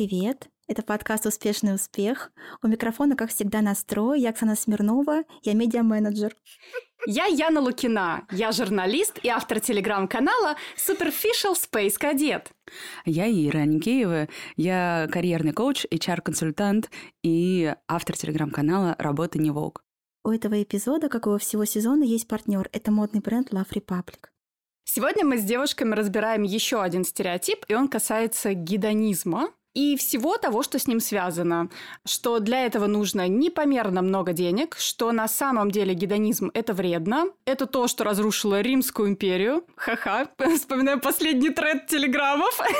привет! Это подкаст «Успешный успех». У микрофона, как всегда, настрой. Я Оксана Смирнова, я медиа-менеджер. Я Яна Лукина, я журналист и автор телеграм-канала Superficial Space Cadet. Я Ира Никеева, я карьерный коуч, HR-консультант и автор телеграм-канала «Работа не волк». У этого эпизода, как и у всего сезона, есть партнер. Это модный бренд Love Republic. Сегодня мы с девушками разбираем еще один стереотип, и он касается гедонизма и всего того, что с ним связано. Что для этого нужно непомерно много денег, что на самом деле гедонизм – это вредно. Это то, что разрушило Римскую империю. Ха-ха, вспоминаю последний тред телеграммов.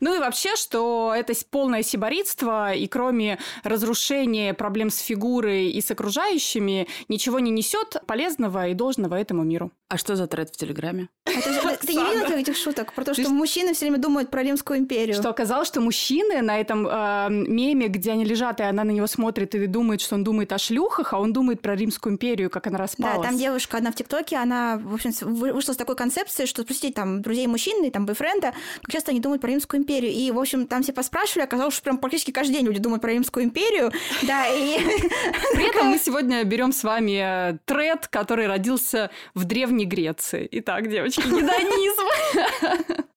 Ну и вообще, что это полное сиборитство, и кроме разрушения проблем с фигурой и с окружающими, ничего не несет полезного и должного этому миру. А что за тред в Телеграме? Это же, ты не видела этих шуток про то, что мужчины все время думают про Римскую империю? Что оказалось, что мужчины на этом э, меме, где они лежат, и она на него смотрит и думает, что он думает о шлюхах, а он думает про Римскую империю, как она распалась. Да, там девушка одна в ТикТоке, она, в общем, вышла с такой концепцией, что спросите там друзей мужчин и там бойфренда, как часто они думают про Римскую империю. И, в общем, там все поспрашивали, оказалось, что прям практически каждый день люди думают про Римскую империю. Да, и... При этом мы сегодня берем с вами э, тред, который родился в Древней Греции. Итак, девочки, гедонизм.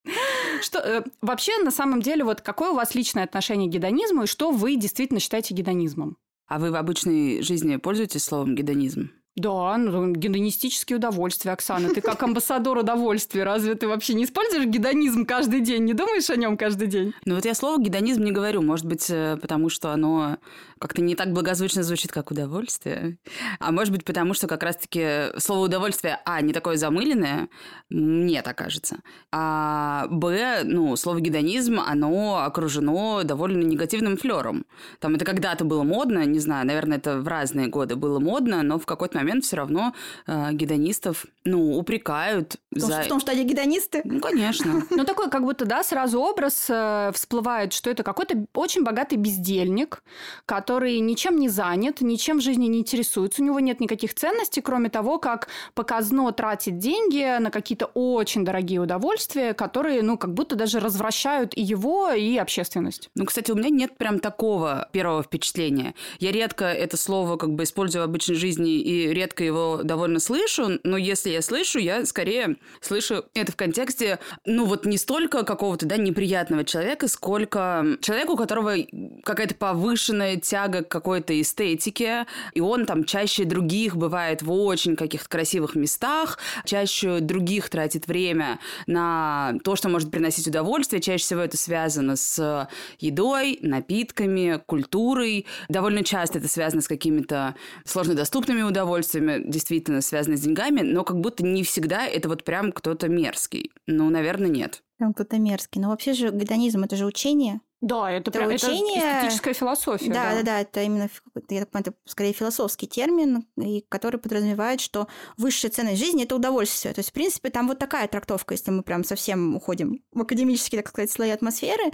Что, э, вообще, на самом деле, вот какое у вас личное отношение к гедонизму и что вы действительно считаете гедонизмом? А вы в обычной жизни пользуетесь словом гедонизм? Да, ну, гедонистические удовольствия, Оксана. Ты как амбассадор удовольствия. Разве ты вообще не используешь гедонизм каждый день? Не думаешь о нем каждый день? Ну вот я слово гедонизм не говорю. Может быть, э, потому что оно как-то не так благозвучно звучит, как удовольствие. А может быть, потому что как раз-таки слово удовольствие, а, не такое замыленное, мне так кажется. А, б, ну, слово гедонизм, оно окружено довольно негативным флером. Там это когда-то было модно, не знаю, наверное, это в разные годы было модно, но в какой-то момент все равно э, гедонистов, ну, упрекают в том, за... В том, что они гедонисты? Ну, конечно. Ну, такой как будто, да, сразу образ э, всплывает, что это какой-то очень богатый бездельник, который который ничем не занят, ничем в жизни не интересуется, у него нет никаких ценностей, кроме того, как показно тратить деньги на какие-то очень дорогие удовольствия, которые, ну, как будто даже развращают и его, и общественность. Ну, кстати, у меня нет прям такого первого впечатления. Я редко это слово как бы использую в обычной жизни и редко его довольно слышу, но если я слышу, я скорее слышу это в контексте, ну, вот не столько какого-то, да, неприятного человека, сколько человека, у которого какая-то повышенная тяга к какой-то эстетике, и он там чаще других бывает в очень каких-то красивых местах, чаще других тратит время на то, что может приносить удовольствие. Чаще всего это связано с едой, напитками, культурой. Довольно часто это связано с какими-то сложнодоступными удовольствиями, действительно связано с деньгами, но как будто не всегда это вот прям кто-то мерзкий. Ну, наверное, нет. Прям кто-то мерзкий. Но вообще же гедонизм – это же учение, да, это, это, прям, учение... это эстетическая философия. Да, да, да, да, это именно, я так понимаю, это скорее философский термин, и который подразумевает, что высшая ценность жизни – это удовольствие. То есть, в принципе, там вот такая трактовка, если мы прям совсем уходим в академические, так сказать, слои атмосферы.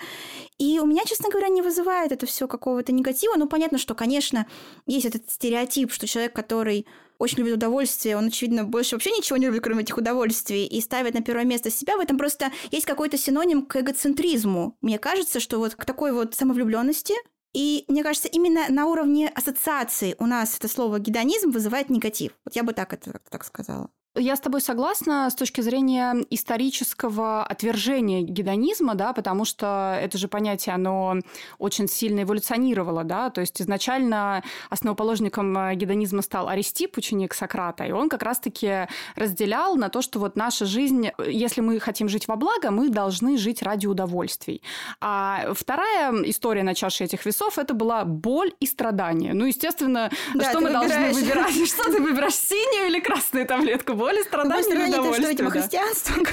И у меня, честно говоря, не вызывает это все какого-то негатива. Ну, понятно, что, конечно, есть этот стереотип, что человек, который очень любит удовольствие, он, очевидно, больше вообще ничего не любит, кроме этих удовольствий, и ставит на первое место себя, в этом просто есть какой-то синоним к эгоцентризму. Мне кажется, что вот к такой вот самовлюбленности и мне кажется, именно на уровне ассоциации у нас это слово гедонизм вызывает негатив. Вот я бы так это так сказала. Я с тобой согласна с точки зрения исторического отвержения гедонизма, да, потому что это же понятие, оно очень сильно эволюционировало, да, то есть изначально основоположником э, гедонизма стал Аристип, ученик Сократа, и он как раз-таки разделял на то, что вот наша жизнь, если мы хотим жить во благо, мы должны жить ради удовольствий. А вторая история, начавшая этих весов, это была боль и страдания. Ну, естественно, да, что мы выбираешь. должны выбирать? Что ты выбираешь, синюю или красную таблетку? Боли, страдания или удовольствия. Что, христианство?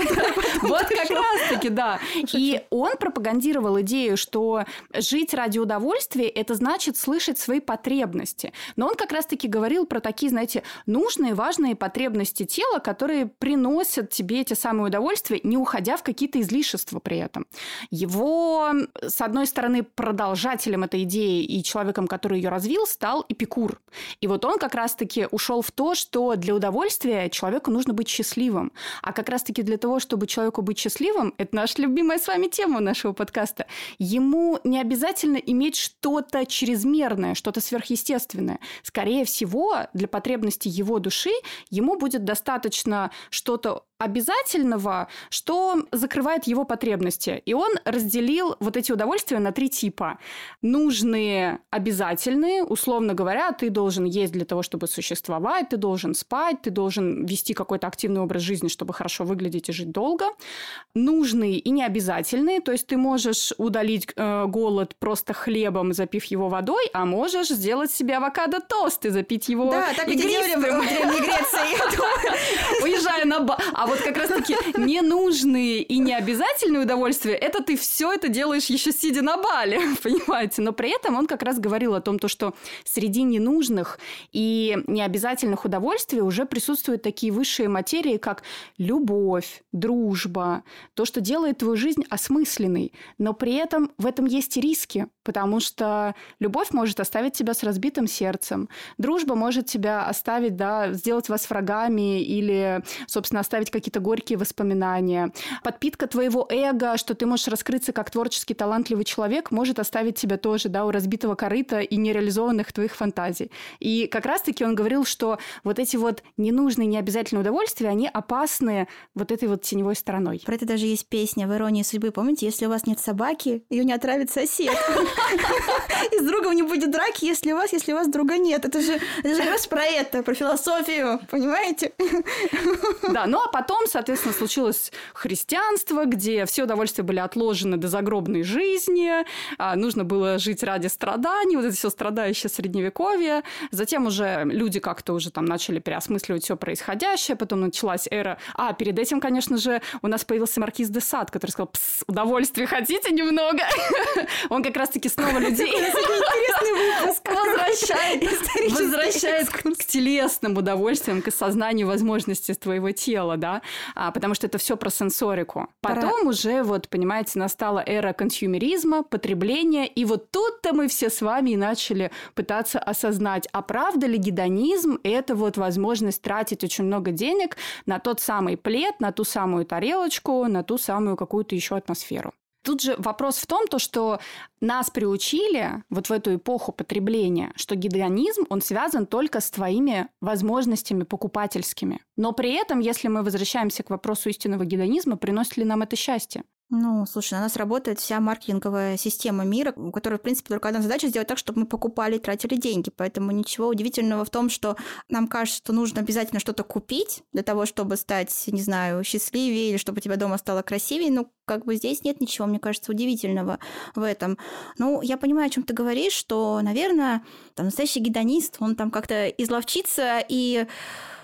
Вот как раз-таки, да. И он пропагандировал идею, что жить ради удовольствия – это значит слышать свои потребности. Но он как раз-таки говорил про такие, знаете, нужные, важные потребности тела, которые приносят тебе эти самые удовольствия, не уходя в какие-то излишества при этом. Его, с одной стороны, продолжателем этой идеи и человеком, который ее развил, стал Эпикур. И вот он как раз-таки ушел в то, что для удовольствия человек человеку нужно быть счастливым. А как раз-таки для того, чтобы человеку быть счастливым, это наша любимая с вами тема нашего подкаста, ему не обязательно иметь что-то чрезмерное, что-то сверхъестественное. Скорее всего, для потребностей его души ему будет достаточно что-то обязательного, что закрывает его потребности. И он разделил вот эти удовольствия на три типа. Нужные, обязательные, условно говоря, ты должен есть для того, чтобы существовать, ты должен спать, ты должен вести какой-то активный образ жизни, чтобы хорошо выглядеть и жить долго. Нужные и необязательные, то есть ты можешь удалить э, голод просто хлебом, запив его водой, а можешь сделать себе авокадо-тост и запить его Да, так и делали в Древней Греции. Уезжая на... А вот как раз-таки ненужные и необязательные удовольствия, это ты все это делаешь еще сидя на бале, понимаете? Но при этом он как раз говорил о том, то, что среди ненужных и необязательных удовольствий уже присутствуют такие высшие материи, как любовь, дружба, то, что делает твою жизнь осмысленной. Но при этом в этом есть и риски, потому что любовь может оставить тебя с разбитым сердцем, дружба может тебя оставить, да, сделать вас врагами или, собственно, оставить какие-то горькие воспоминания. Подпитка твоего эго, что ты можешь раскрыться как творческий, талантливый человек, может оставить тебя тоже, да, у разбитого корыта и нереализованных твоих фантазий. И как раз-таки он говорил, что вот эти вот ненужные, необязательные удовольствия, они опасны вот этой вот теневой стороной. Про это даже есть песня в «Иронии судьбы». Помните, если у вас нет собаки, ее не отравит сосед. И с другом не будет драки, если у вас, если у вас друга нет. Это же, это как раз про это, про философию, понимаете? Да, ну а потом, соответственно, случилось христианство, где все удовольствия были отложены до загробной жизни, а нужно было жить ради страданий, вот это все страдающее средневековье. Затем уже люди как-то уже там начали переосмысливать все происходящее, потом началась эра... А, перед этим, конечно же, у нас появился маркиз де Сад, который сказал, пс, удовольствия хотите немного? Он как раз-таки снова людей возвращает, возвращает к телесным удовольствиям, к осознанию возможностей твоего тела, да, а, потому что это все про сенсорику. Потом уже, вот, понимаете, настала эра консюмеризма, потребления, и вот тут-то мы все с вами и начали пытаться осознать, а правда ли гедонизм – это вот возможность тратить очень много денег на тот самый плед, на ту самую тарелочку, на ту самую какую-то еще атмосферу. Тут же вопрос в том, то, что нас приучили вот в эту эпоху потребления, что гедонизм, он связан только с твоими возможностями покупательскими. Но при этом, если мы возвращаемся к вопросу истинного гедонизма, приносит ли нам это счастье? Ну, слушай, на нас работает вся маркетинговая система мира, у которой, в принципе, только одна задача сделать так, чтобы мы покупали и тратили деньги. Поэтому ничего удивительного в том, что нам кажется, что нужно обязательно что-то купить для того, чтобы стать, не знаю, счастливее или чтобы у тебя дома стало красивее. Ну, как бы здесь нет ничего, мне кажется, удивительного в этом. Ну, я понимаю, о чем ты говоришь, что, наверное, там настоящий гедонист, он там как-то изловчится и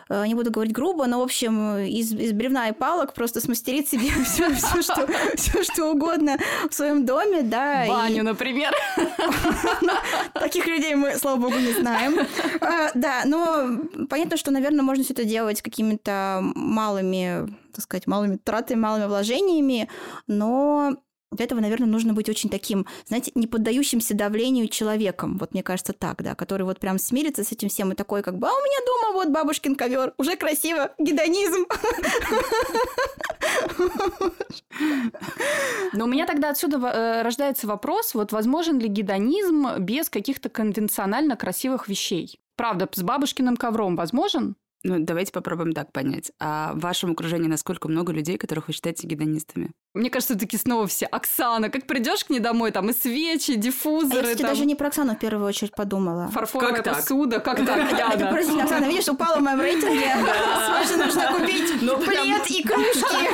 не буду говорить грубо, но, в общем, из, из бревна и палок просто смастерить себе все, все, что, все, что угодно в своем доме, да. Баню, и... например. Таких людей мы, слава богу, не знаем. А, да, но понятно, что, наверное, можно все это делать какими-то малыми, так сказать, малыми тратами, малыми вложениями, но для этого, наверное, нужно быть очень таким, знаете, не поддающимся давлению человеком. Вот мне кажется так, да, который вот прям смирится с этим всем и такой, как бы, а у меня дома вот бабушкин ковер, уже красиво, гедонизм. Но у меня тогда отсюда э, рождается вопрос, вот возможен ли гедонизм без каких-то конвенционально красивых вещей? Правда, с бабушкиным ковром возможен? Ну, давайте попробуем так понять. А в вашем окружении насколько много людей, которых вы считаете гедонистами? Мне кажется, таки снова все. Оксана, как придешь к ней домой, там и свечи, диффузоры. А я, кстати, там... даже не про Оксану в первую очередь подумала. Фарфоровая как посуда, как так, Яна? Прости, Оксана, видишь, упала в моем рейтинге. Срочно нужно купить ну, плед и кружки.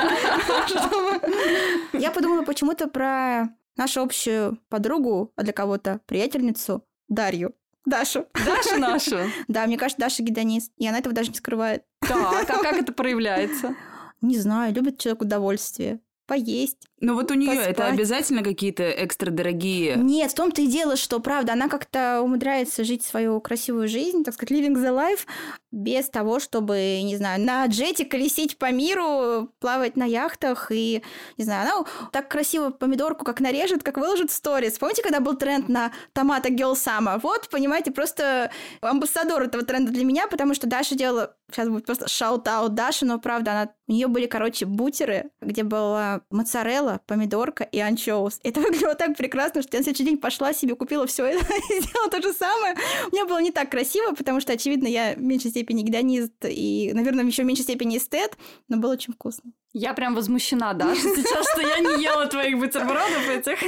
Я подумала почему-то про нашу общую подругу, а для кого-то приятельницу Дарью. Дашу. Дашу нашу? Да, мне кажется, Даша гедонист. И она этого даже не скрывает. Так, а как это проявляется? Не знаю, любит человек удовольствие поесть. Но вот у нее это обязательно какие-то экстра дорогие. Нет, в том-то и дело, что правда, она как-то умудряется жить свою красивую жизнь, так сказать, living the life, без того, чтобы, не знаю, на джете колесить по миру, плавать на яхтах и, не знаю, она так красиво помидорку как нарежет, как выложит в сторис. Помните, когда был тренд на tomato summer? Вот, понимаете, просто амбассадор этого тренда для меня, потому что Даша делала сейчас будет просто shout-out Даши, но правда, она, у нее были, короче, бутеры, где была моцарелла, помидорка и анчоус. Это выглядело так прекрасно, что я на следующий день пошла себе, купила все это и сделала то же самое. У меня было не так красиво, потому что, очевидно, я в меньшей степени гедонист и, наверное, еще в меньшей степени эстет, но было очень вкусно. Я прям возмущена, да, сейчас, что я не ела твоих бутербродов этих.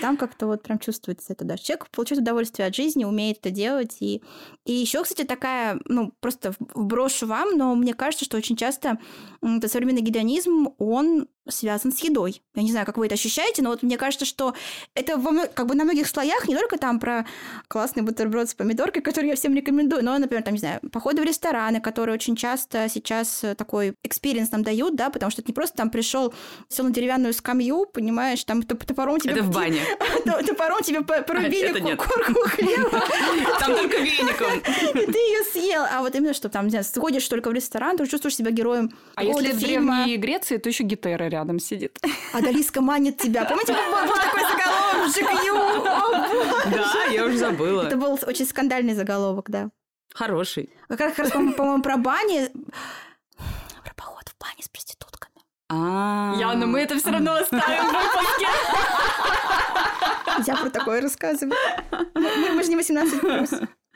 Там как-то вот прям чувствуется это, да. Человек получает удовольствие от жизни, умеет это делать. И, и еще, кстати, такая, ну, просто вброшу вам, но мне кажется, что очень часто это современный гедонизм, он связан с едой. Я не знаю, как вы это ощущаете, но вот мне кажется, что это как бы на многих слоях, не только там про классный бутерброд с помидоркой, который я всем рекомендую, но, например, там, не знаю, походы в рестораны, которые очень часто сейчас такой experience нам дают, да, потому что это не просто там пришел, сел на деревянную скамью, понимаешь, там топором тебе... Это в бане. Топором тебе порубили корку хлеба. Там только веником. Ты ее съел. А вот именно, что там, не знаю, сходишь только в ресторан, ты чувствуешь себя героем А если в Древней Греции, то еще гетера рядом сидит. Одалиска манит тебя. Помните, был такой заголовок в Да, я уже забыла. Это был очень скандальный заголовок, да. Хороший. Как раз, по-моему, про бани. Бане с проститутками. А. Яна, мы это все равно оставим в выпуске. Я про такое рассказываю. Мы же не 18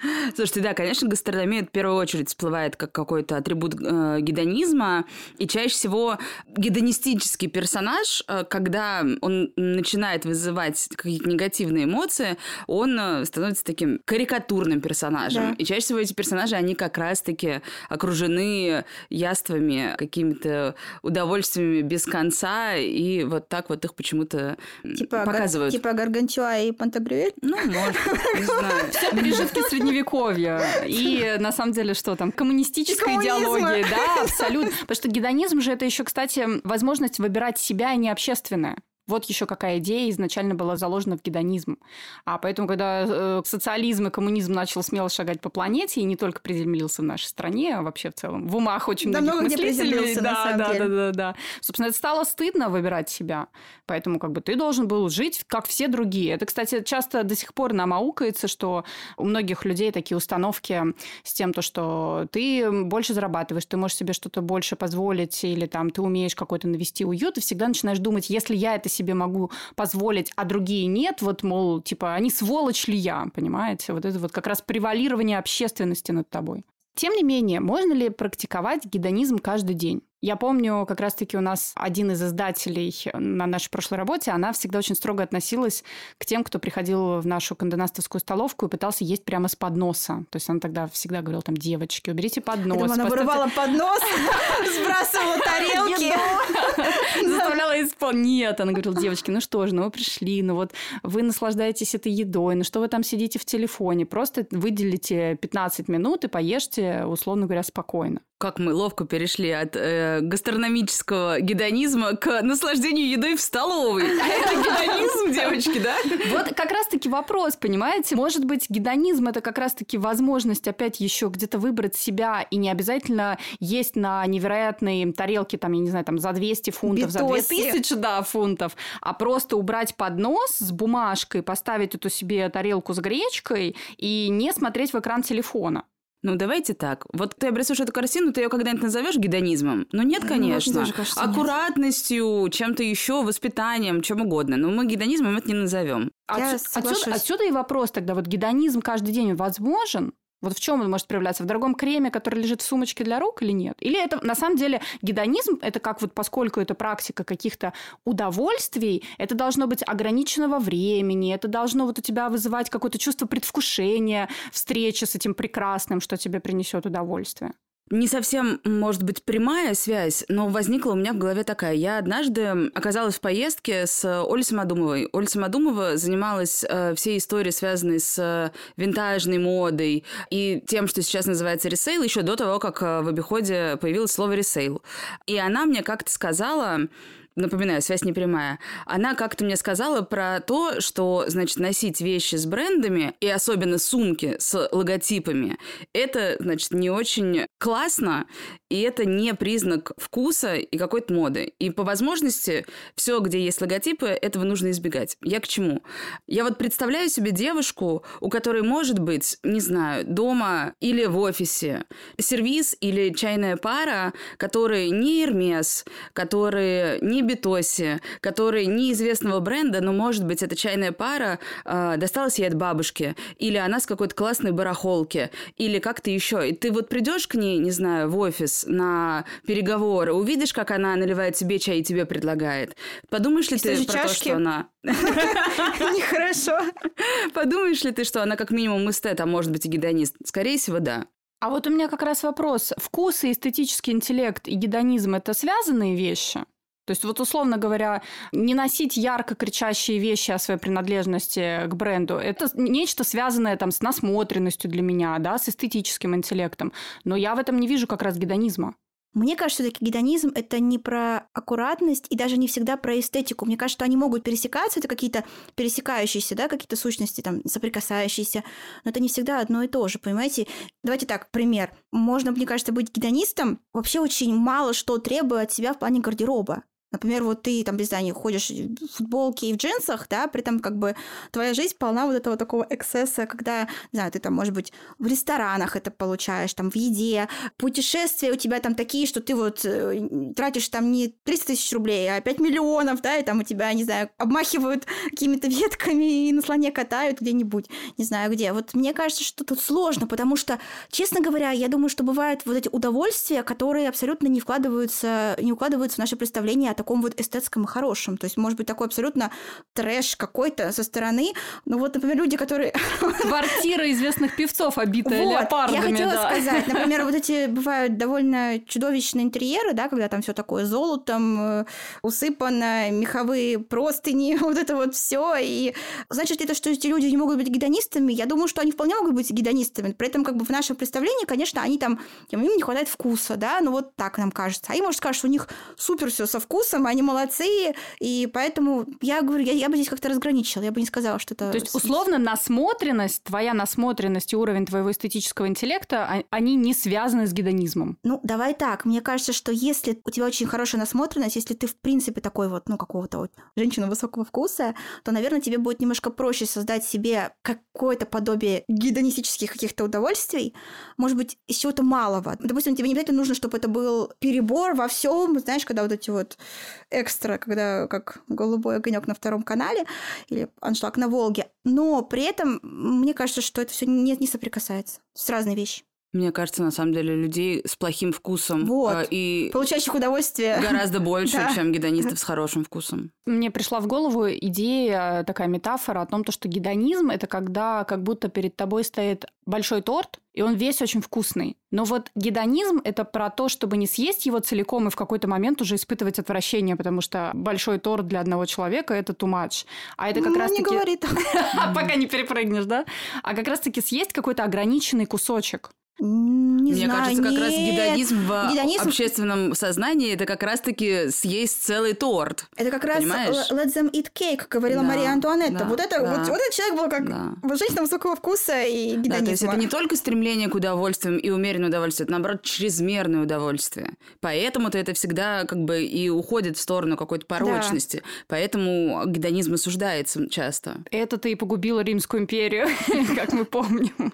Слушайте, да, конечно, гастрономия в первую очередь всплывает как какой-то атрибут э, гедонизма, и чаще всего гедонистический персонаж, э, когда он начинает вызывать какие-то негативные эмоции, он э, становится таким карикатурным персонажем. Да. И чаще всего эти персонажи, они как раз-таки окружены яствами, какими-то удовольствиями без конца, и вот так вот их почему-то типа показывают. Гар- типа Гаргантюа и Пантагрюэль? Ну, может, не знаю. Все пережитки средневековья средневековья. И на самом деле что там? Коммунистическая идеология. Да, абсолютно. Потому что гедонизм же это еще, кстати, возможность выбирать себя, а не общественное. Вот еще какая идея изначально была заложена в гедонизм. А поэтому, когда э, социализм и коммунизм начал смело шагать по планете и не только приземлился в нашей стране, а вообще в целом в умах очень да многих мыслителей. Да, на самом да, деле. да, да, да. Собственно, это стало стыдно выбирать себя. Поэтому как бы ты должен был жить, как все другие. Это, кстати, часто до сих пор нам аукается, что у многих людей такие установки с тем, то, что ты больше зарабатываешь, ты можешь себе что-то больше позволить, или там ты умеешь какой-то навести уют, и всегда начинаешь думать, если я это себе могу позволить, а другие нет, вот, мол, типа, они сволочь ли я, понимаете? Вот это вот как раз превалирование общественности над тобой. Тем не менее, можно ли практиковать гедонизм каждый день? Я помню, как раз-таки у нас один из издателей на нашей прошлой работе, она всегда очень строго относилась к тем, кто приходил в нашу кандонастовскую столовку и пытался есть прямо с подноса. То есть она тогда всегда говорила там, девочки, уберите поднос. Думаю, она поставьте- вырывала поднос, сбрасывала тарелки. Заставляла исполнить. Нет, она говорила, девочки, ну что же, ну вы пришли, ну вот вы наслаждаетесь этой едой, ну что вы там сидите в телефоне? Просто выделите 15 минут и поешьте, условно говоря, спокойно. Как мы ловко перешли от э, гастрономического гедонизма к наслаждению едой в столовой. А это гедонизм, девочки, да? Вот как раз-таки вопрос, понимаете? Может быть, гедонизм – это как раз-таки возможность опять еще где-то выбрать себя и не обязательно есть на невероятной тарелке, там, я не знаю, там, за 200 фунтов, за Битосе. 2000, да, фунтов, а просто убрать поднос с бумажкой, поставить эту себе тарелку с гречкой и не смотреть в экран телефона. Ну, давайте так. Вот ты обрисуешь эту картину, ты ее когда-нибудь назовешь гедонизмом? Ну, нет, Ну, конечно. мне тоже кажется, нет. Аккуратностью, чем-то еще, воспитанием, чем угодно. Но мы гедонизмом это не назовем. Я Отсю- соглашусь. отсюда, отсюда и вопрос тогда, вот гедонизм каждый день возможен? Вот в чем он может проявляться? В дорогом креме, который лежит в сумочке для рук или нет? Или это на самом деле гедонизм, это как вот поскольку это практика каких-то удовольствий, это должно быть ограниченного времени, это должно вот у тебя вызывать какое-то чувство предвкушения встречи с этим прекрасным, что тебе принесет удовольствие. Не совсем, может быть, прямая связь, но возникла у меня в голове такая. Я однажды оказалась в поездке с Олей Самодумовой. Оля Самодумова занималась э, всей историей, связанной с э, винтажной модой и тем, что сейчас называется ресейл, еще до того, как э, в обиходе появилось слово ресейл. И она мне как-то сказала, напоминаю, связь не прямая, она как-то мне сказала про то, что, значит, носить вещи с брендами, и особенно сумки с логотипами, это, значит, не очень классно, и это не признак вкуса и какой-то моды. И по возможности все, где есть логотипы, этого нужно избегать. Я к чему? Я вот представляю себе девушку, у которой может быть, не знаю, дома или в офисе сервис или чайная пара, которые не Hermes, которые не Бетоси, которые неизвестного бренда, но, может быть, эта чайная пара э, досталась ей от бабушки, или она с какой-то классной барахолки, или как-то еще. И ты вот придешь к ней, не знаю, в офис на переговоры, увидишь, как она наливает себе чай и тебе предлагает. Подумаешь ли ты про то, что она... Нехорошо. Подумаешь ли ты, что она как минимум эстет, а может быть и гедонист? Скорее всего, да. А вот у меня как раз вопрос. Вкус и эстетический интеллект и гедонизм – это связанные вещи? То есть, вот условно говоря, не носить ярко кричащие вещи о своей принадлежности к бренду – это нечто связанное там с насмотренностью для меня, да, с эстетическим интеллектом. Но я в этом не вижу как раз гедонизма. Мне кажется, что гедонизм — это не про аккуратность и даже не всегда про эстетику. Мне кажется, что они могут пересекаться, это какие-то пересекающиеся, да, какие-то сущности, там, соприкасающиеся, но это не всегда одно и то же, понимаете? Давайте так, пример. Можно, мне кажется, быть гедонистом вообще очень мало что требует от себя в плане гардероба. Например, вот ты там, без знания, ходишь в футболке и в джинсах, да, при этом как бы твоя жизнь полна вот этого такого эксцесса, когда, не знаю, ты там, может быть, в ресторанах это получаешь, там, в еде, путешествия у тебя там такие, что ты вот э, тратишь там не 300 тысяч рублей, а 5 миллионов, да, и там у тебя, не знаю, обмахивают какими-то ветками и на слоне катают где-нибудь, не знаю где. Вот мне кажется, что тут сложно, потому что, честно говоря, я думаю, что бывают вот эти удовольствия, которые абсолютно не вкладываются, не укладываются в наше представление таком вот эстетском и хорошем. То есть, может быть, такой абсолютно трэш какой-то со стороны. Ну вот, например, люди, которые... Квартира известных певцов, обитая вот, леопардами, я хотела да. сказать. Например, вот эти бывают довольно чудовищные интерьеры, да, когда там все такое золотом э, усыпано, меховые простыни, вот это вот все. И значит это, что эти люди не могут быть гедонистами? Я думаю, что они вполне могут быть гедонистами. При этом, как бы в нашем представлении, конечно, они там, им не хватает вкуса, да, ну вот так нам кажется. А им, может, кажется, что у них супер все со вкусом, вкусом, они молодцы, и поэтому я говорю, я, я бы здесь как-то разграничила, я бы не сказала, что это... То есть, условно, насмотренность, твоя насмотренность и уровень твоего эстетического интеллекта, а, они не связаны с гедонизмом. Ну, давай так, мне кажется, что если у тебя очень хорошая насмотренность, если ты, в принципе, такой вот, ну, какого-то вот женщина высокого вкуса, то, наверное, тебе будет немножко проще создать себе какое-то подобие гедонистических каких-то удовольствий, может быть, из чего-то малого. Допустим, тебе не обязательно нужно, чтобы это был перебор во всем, знаешь, когда вот эти вот экстра, когда как голубой огонек на втором канале или аншлаг на Волге. Но при этом мне кажется, что это все не, не соприкасается. с разные вещи. Мне кажется, на самом деле, людей с плохим вкусом вот. э, и получающих удовольствие гораздо больше, да. чем гедонистов с хорошим вкусом. Мне пришла в голову идея, такая метафора о том, что гедонизм – это когда как будто перед тобой стоит большой торт, и он весь очень вкусный. Но вот гедонизм – это про то, чтобы не съесть его целиком и в какой-то момент уже испытывать отвращение, потому что большой торт для одного человека – это too much. А это как ну, раз-таки… не говори так. Пока не перепрыгнешь, да? А как раз-таки съесть какой-то ограниченный кусочек. Не Мне знаю, кажется, как нет. раз гедонизм в Гедонизм- общественном сознании это как раз-таки съесть целый торт. Это как раз Понимаешь? let them eat cake, говорила Да, Мария Антуанетта. да, вот, это, да. вот, вот этот человек был как Да. вот женщина высокого вкуса и гедонизма. Да, то есть это не только стремление к удовольствиям и умеренное удовольствие, это, наоборот, чрезмерное удовольствие. Поэтому-то это всегда как бы и уходит в сторону какой-то порочности. Поэтому гедонизм осуждается часто. Это-то и погубило Римскую империю, как мы помним.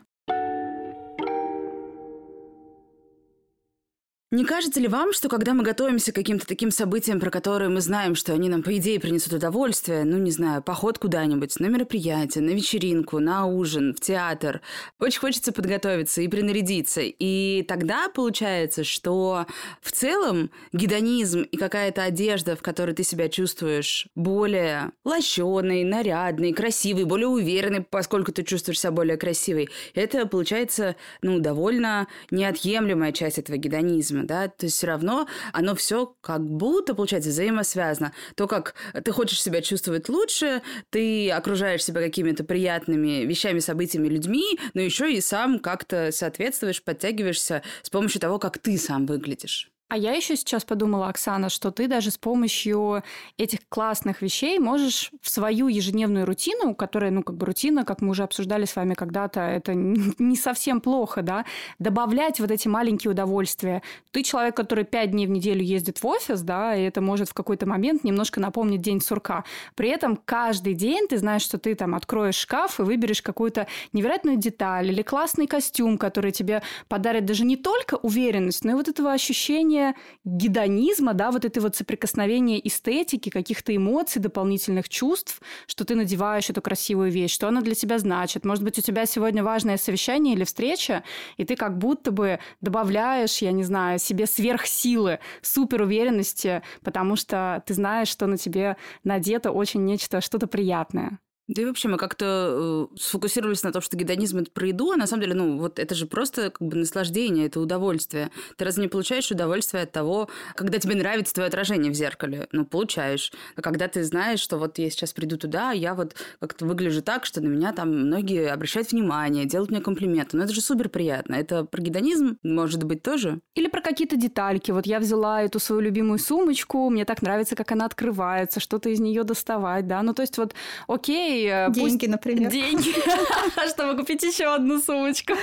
Не кажется ли вам, что когда мы готовимся к каким-то таким событиям, про которые мы знаем, что они нам, по идее, принесут удовольствие, ну, не знаю, поход куда-нибудь, на мероприятие, на вечеринку, на ужин, в театр, очень хочется подготовиться и принарядиться. И тогда получается, что в целом гедонизм и какая-то одежда, в которой ты себя чувствуешь более лощеной, нарядной, красивой, более уверенной, поскольку ты чувствуешь себя более красивой, это получается, ну, довольно неотъемлемая часть этого гедонизма да, то есть все равно оно все как будто, получается, взаимосвязано. То, как ты хочешь себя чувствовать лучше, ты окружаешь себя какими-то приятными вещами, событиями, людьми, но еще и сам как-то соответствуешь, подтягиваешься с помощью того, как ты сам выглядишь. А я еще сейчас подумала, Оксана, что ты даже с помощью этих классных вещей можешь в свою ежедневную рутину, которая, ну, как бы рутина, как мы уже обсуждали с вами когда-то, это не совсем плохо, да, добавлять вот эти маленькие удовольствия. Ты человек, который пять дней в неделю ездит в офис, да, и это может в какой-то момент немножко напомнить день сурка. При этом каждый день ты знаешь, что ты там откроешь шкаф и выберешь какую-то невероятную деталь или классный костюм, который тебе подарит даже не только уверенность, но и вот этого ощущения гедонизма, да, вот это вот соприкосновение эстетики, каких-то эмоций, дополнительных чувств, что ты надеваешь эту красивую вещь, что она для тебя значит. Может быть, у тебя сегодня важное совещание или встреча, и ты как будто бы добавляешь, я не знаю, себе сверхсилы, суперуверенности, потому что ты знаешь, что на тебе надето очень нечто, что-то приятное. Да и вообще мы как-то э, сфокусировались на том, что гедонизм это про еду, а на самом деле, ну, вот это же просто как бы наслаждение, это удовольствие. Ты разве не получаешь удовольствие от того, когда тебе нравится твое отражение в зеркале? Ну, получаешь. А когда ты знаешь, что вот я сейчас приду туда, я вот как-то выгляжу так, что на меня там многие обращают внимание, делают мне комплименты. Ну, это же супер приятно. Это про гедонизм, может быть, тоже? Или про какие-то детальки. Вот я взяла эту свою любимую сумочку, мне так нравится, как она открывается, что-то из нее доставать, да. Ну, то есть вот, окей, рублей. Э, деньги, например. Деньги, чтобы купить еще одну сумочку.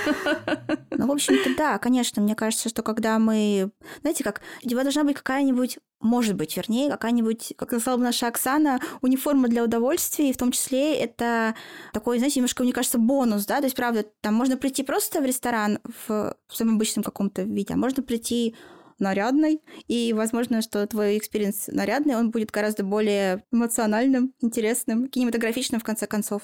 Ну, в общем-то, да, конечно, мне кажется, что когда мы... Знаете, как, у тебя должна быть какая-нибудь может быть, вернее, какая-нибудь, как сказала бы наша Оксана, униформа для удовольствия, и в том числе это такой, знаете, немножко, мне кажется, бонус, да, то есть, правда, там можно прийти просто в ресторан в, в самом обычном каком-то виде, а можно прийти нарядной, и возможно, что твой experience нарядный, он будет гораздо более эмоциональным, интересным, кинематографичным в конце концов.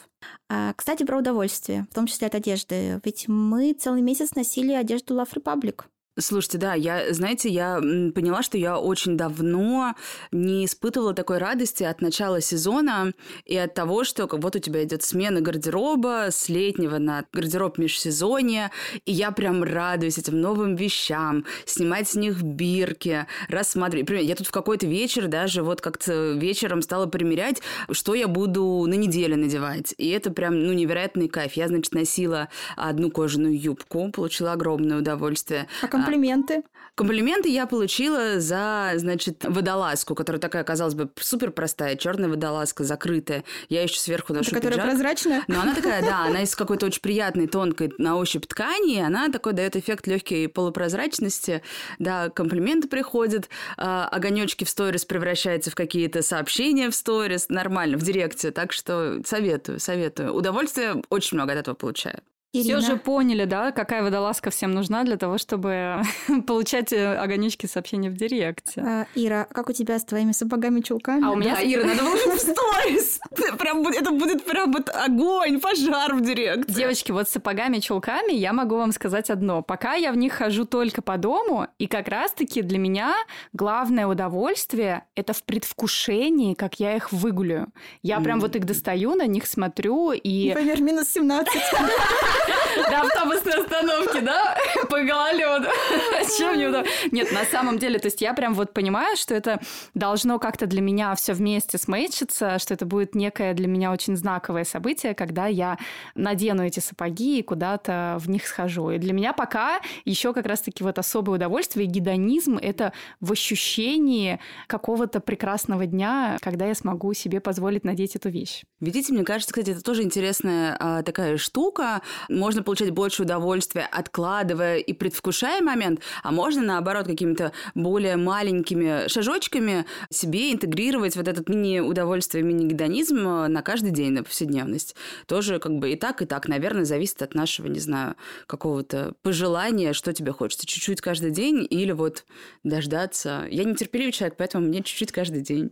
А, кстати, про удовольствие, в том числе от одежды. Ведь мы целый месяц носили одежду Love Republic. Слушайте, да, я, знаете, я поняла, что я очень давно не испытывала такой радости от начала сезона и от того, что вот у тебя идет смена гардероба с летнего на гардероб межсезонья, и я прям радуюсь этим новым вещам, снимать с них бирки, рассматривать. Например, я тут в какой-то вечер даже вот как-то вечером стала примерять, что я буду на неделе надевать. И это прям, ну, невероятный кайф. Я, значит, носила одну кожаную юбку, получила огромное удовольствие. А комплименты? Комплименты я получила за, значит, водолазку, которая такая, казалось бы, супер простая, черная водолазка, закрытая. Я еще сверху ношу Это которая прозрачная? Но она такая, да, она из какой-то очень приятной, тонкой на ощупь ткани, она такой дает эффект легкой полупрозрачности. Да, комплименты приходят, а, огонечки в сторис превращаются в какие-то сообщения в сторис, нормально, в директе. Так что советую, советую. Удовольствие очень много от этого получаю. Ирина. Все же поняли, да, какая водолазка всем нужна для того, чтобы получать э, огонечки сообщения в директе. А, Ира, как у тебя с твоими сапогами-чулками? А у меня, да, Ира, надо было в сторис. Прям, это будет прям вот огонь, пожар в директе. Девочки, вот с сапогами-чулками я могу вам сказать одно. Пока я в них хожу только по дому, и как раз-таки для меня главное удовольствие — это в предвкушении, как я их выгуляю. Я прям вот их достаю, на них смотрю и... Например, минус 17. До автобусной остановки, да? По гололеду. Чем неудобно? Нет, на самом деле, то есть я прям вот понимаю, что это должно как-то для меня все вместе смейчиться, что это будет некое для меня очень знаковое событие, когда я надену эти сапоги и куда-то в них схожу. И для меня пока еще как раз-таки вот особое удовольствие, гедонизм — это в ощущении какого-то прекрасного дня, когда я смогу себе позволить надеть эту вещь. Видите, мне кажется, кстати, это тоже интересная а, такая штука, можно получать больше удовольствия, откладывая и предвкушая момент, а можно, наоборот, какими-то более маленькими шажочками себе интегрировать вот этот мини-удовольствие, мини-гедонизм на каждый день, на повседневность. Тоже как бы и так, и так, наверное, зависит от нашего, не знаю, какого-то пожелания, что тебе хочется. Чуть-чуть каждый день или вот дождаться. Я нетерпеливый человек, поэтому мне чуть-чуть каждый день.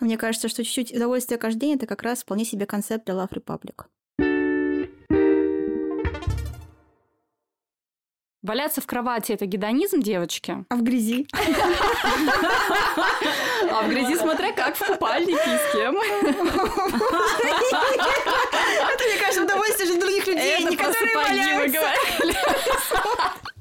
Мне кажется, что чуть-чуть удовольствия каждый день – это как раз вполне себе концепт для Love Republic. Валяться в кровати – это гедонизм, девочки? А в грязи? А в грязи смотря как, в купальнике и с кем. Это, мне кажется, удовольствие же других людей, не которые валяются.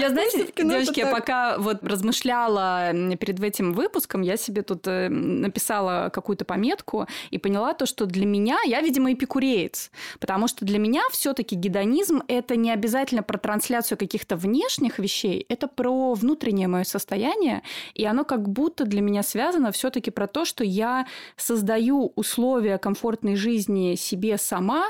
Я, знаете, девочки, я пока вот размышляла перед этим выпуском, я себе тут э, написала какую-то пометку и поняла то, что для меня, я, видимо, эпикуреец, потому что для меня все-таки гедонизм – это не обязательно про трансляцию каких-то внешних вещей, это про внутреннее мое состояние, и оно как будто для меня связано все-таки про то, что я создаю условия комфортной жизни себе сама,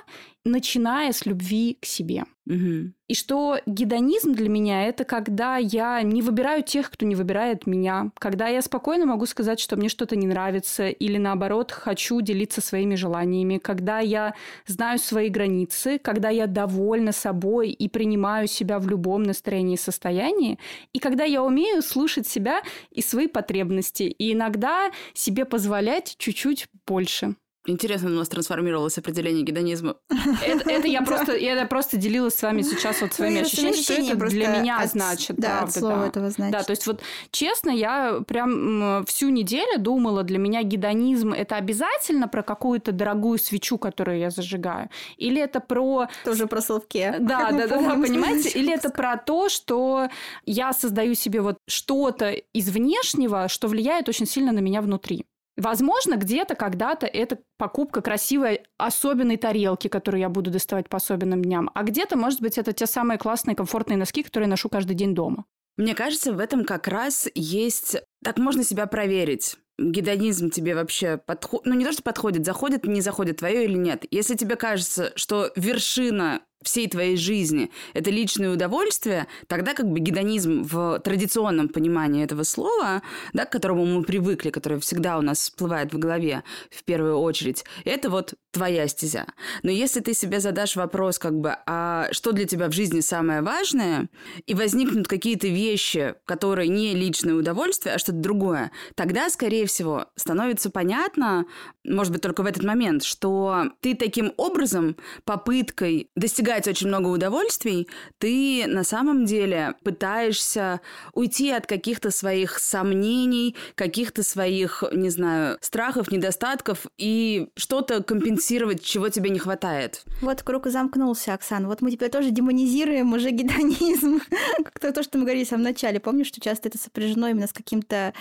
начиная с любви к себе. Угу. И что гедонизм для меня это когда я не выбираю тех, кто не выбирает меня, когда я спокойно могу сказать, что мне что-то не нравится, или наоборот хочу делиться своими желаниями, когда я знаю свои границы, когда я довольна собой и принимаю себя в любом настроении и состоянии, и когда я умею слушать себя и свои потребности, и иногда себе позволять чуть-чуть больше. Интересно у нас трансформировалось определение гедонизма. Это, это я просто я просто делилась с вами сейчас вот своими ну, ощущениями, что это для меня от, значит. Да, правда, от слова да. этого значит. Да, то есть вот честно, я прям всю неделю думала, для меня гедонизм это обязательно про какую-то дорогую свечу, которую я зажигаю, или это про тоже про словке. Да, да, да, да, понимаете, или это про то, что я создаю себе вот что-то из внешнего, что влияет очень сильно на меня внутри. Возможно, где-то когда-то это покупка красивой особенной тарелки, которую я буду доставать по особенным дням. А где-то, может быть, это те самые классные комфортные носки, которые я ношу каждый день дома. Мне кажется, в этом как раз есть... Так можно себя проверить гедонизм тебе вообще подходит, ну не то, что подходит, заходит, не заходит твое или нет. Если тебе кажется, что вершина всей твоей жизни это личное удовольствие, тогда как бы гедонизм в традиционном понимании этого слова, да, к которому мы привыкли, которое всегда у нас всплывает в голове в первую очередь, это вот твоя стезя. Но если ты себе задашь вопрос, как бы, а что для тебя в жизни самое важное, и возникнут какие-то вещи, которые не личное удовольствие, а что-то другое, тогда, скорее всего, становится понятно, может быть, только в этот момент, что ты таким образом, попыткой достигать достигать очень много удовольствий, ты на самом деле пытаешься уйти от каких-то своих сомнений, каких-то своих, не знаю, страхов, недостатков и что-то компенсировать, чего тебе не хватает. Вот круг замкнулся, Оксан. Вот мы теперь тоже демонизируем уже гедонизм. Как-то то, что мы говорили в самом начале. Помнишь, что часто это сопряжено именно с каким-то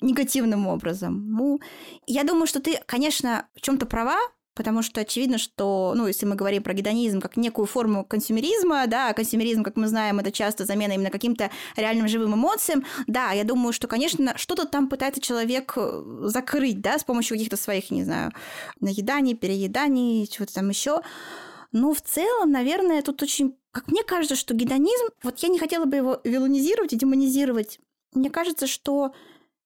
негативным образом. Ну, я думаю, что ты, конечно, в чем-то права, потому что очевидно, что, ну, если мы говорим про гедонизм как некую форму консюмеризма, да, консюмеризм, как мы знаем, это часто замена именно каким-то реальным живым эмоциям, да, я думаю, что, конечно, что-то там пытается человек э, закрыть, да, с помощью каких-то своих, не знаю, наеданий, перееданий, чего-то там еще. Но в целом, наверное, тут очень... Как мне кажется, что гедонизм... Вот я не хотела бы его вилонизировать и демонизировать. Мне кажется, что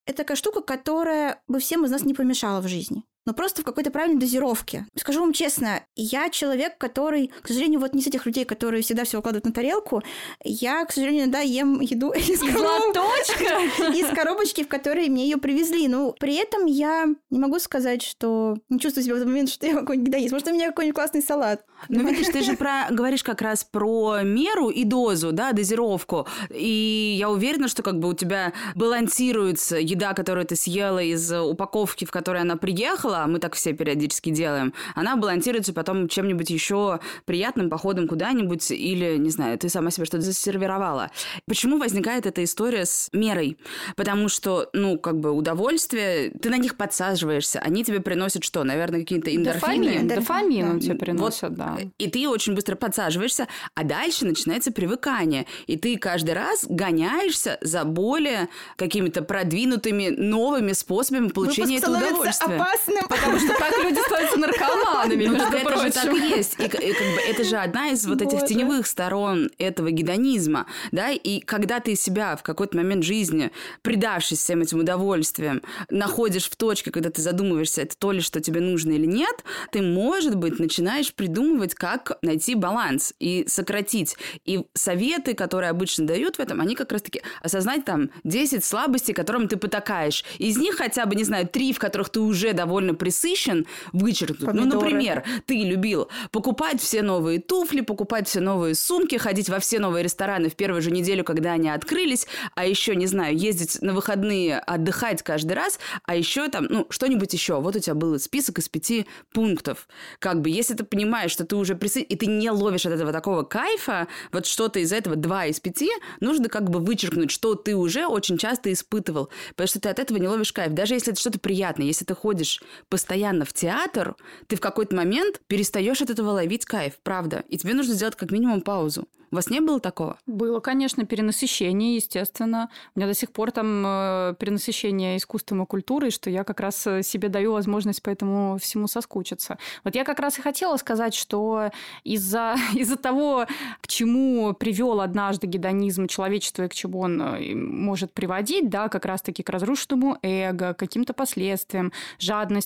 это такая штука, которая бы всем из нас не помешала в жизни но просто в какой-то правильной дозировке. Скажу вам честно, я человек, который, к сожалению, вот не из этих людей, которые всегда все укладывают на тарелку. Я, к сожалению, да, ем еду из, короб... из коробочки, в которой мне ее привезли. Но при этом я не могу сказать, что не чувствую себя в этот момент, что я какой-нибудь да есть. Может, у меня какой-нибудь классный салат. Ну, видишь, ты же про, говоришь как раз про меру и дозу, да, дозировку. И я уверена, что как бы у тебя балансируется еда, которую ты съела из упаковки, в которой она приехала, делала, а мы так все периодически делаем, она балансируется потом чем-нибудь еще приятным походом куда-нибудь или, не знаю, ты сама себе что-то засервировала. Почему возникает эта история с мерой? Потому что, ну, как бы удовольствие, ты на них подсаживаешься, они тебе приносят что? Наверное, какие-то эндорфины. Дофамин, дофамин да. тебе приносят, вот, да. И ты очень быстро подсаживаешься, а дальше начинается привыкание. И ты каждый раз гоняешься за более какими-то продвинутыми новыми способами получения этого удовольствия. опасным Потому что так люди становятся наркоманами, между Это же так и есть. И, как бы это же одна из вот этих теневых сторон этого гедонизма, да, и когда ты себя в какой-то момент жизни, предавшись всем этим удовольствиям, находишь в точке, когда ты задумываешься, это то ли, что тебе нужно или нет, ты, может быть, начинаешь придумывать, как найти баланс и сократить. И советы, которые обычно дают в этом, они как раз-таки осознать там 10 слабостей, которым ты потакаешь. Из них хотя бы, не знаю, три, в которых ты уже довольно максимально присыщен, вычеркнуть. Ну, Помидоры. Ну, например, ты любил покупать все новые туфли, покупать все новые сумки, ходить во все новые рестораны в первую же неделю, когда они открылись, а еще, не знаю, ездить на выходные, отдыхать каждый раз, а еще там, ну, что-нибудь еще. Вот у тебя был список из пяти пунктов. Как бы, если ты понимаешь, что ты уже присыщен, и ты не ловишь от этого такого кайфа, вот что-то из этого, два из пяти, нужно как бы вычеркнуть, что ты уже очень часто испытывал, потому что ты от этого не ловишь кайф. Даже если это что-то приятное, если ты ходишь постоянно в театр, ты в какой-то момент перестаешь от этого ловить кайф, правда. И тебе нужно сделать как минимум паузу. У вас не было такого? Было, конечно, перенасыщение, естественно. У меня до сих пор там э, перенасыщение искусством и культурой, что я как раз э, себе даю возможность по этому всему соскучиться. Вот я как раз и хотела сказать, что из-за из того, к чему привел однажды гедонизм человечества и к чему он э, может приводить, да, как раз-таки к разрушенному эго, к каким-то последствиям,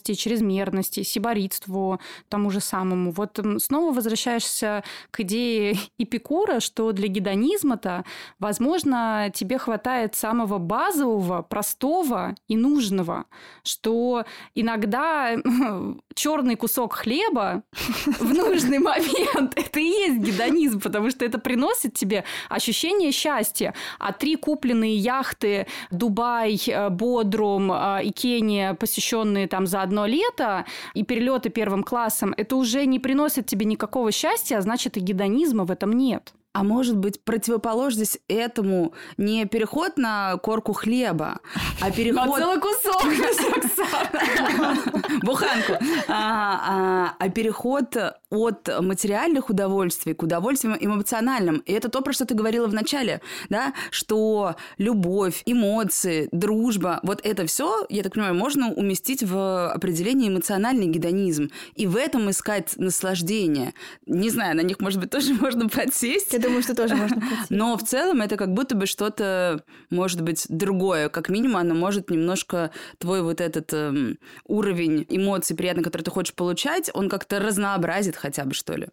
жадности, чрезмерности, сиборитству, тому же самому. Вот снова возвращаешься к идее Эпикура, что для гедонизма-то, возможно, тебе хватает самого базового, простого и нужного, что иногда черный кусок хлеба в нужный момент это и есть гедонизм, потому что это приносит тебе ощущение счастья. А три купленные яхты Дубай, Бодрум и Кения, посещенные там за одно лето, и перелеты первым классом, это уже не приносит тебе никакого счастья, а значит и гедонизма в этом нет. А может быть, противоположность этому не переход на корку хлеба, а переход... На целый кусок, Буханку. А, а, а переход от материальных удовольствий к удовольствиям эмоциональным. И это то, про что ты говорила в начале, да, что любовь, эмоции, дружба, вот это все, я так понимаю, можно уместить в определение эмоциональный гедонизм. И в этом искать наслаждение. Не знаю, на них, может быть, тоже можно подсесть. Думаю, что тоже можно. Но в целом это как будто бы что-то, может быть, другое. Как минимум, оно может немножко твой вот этот эм, уровень эмоций приятный, который ты хочешь получать, он как-то разнообразит хотя бы, что ли.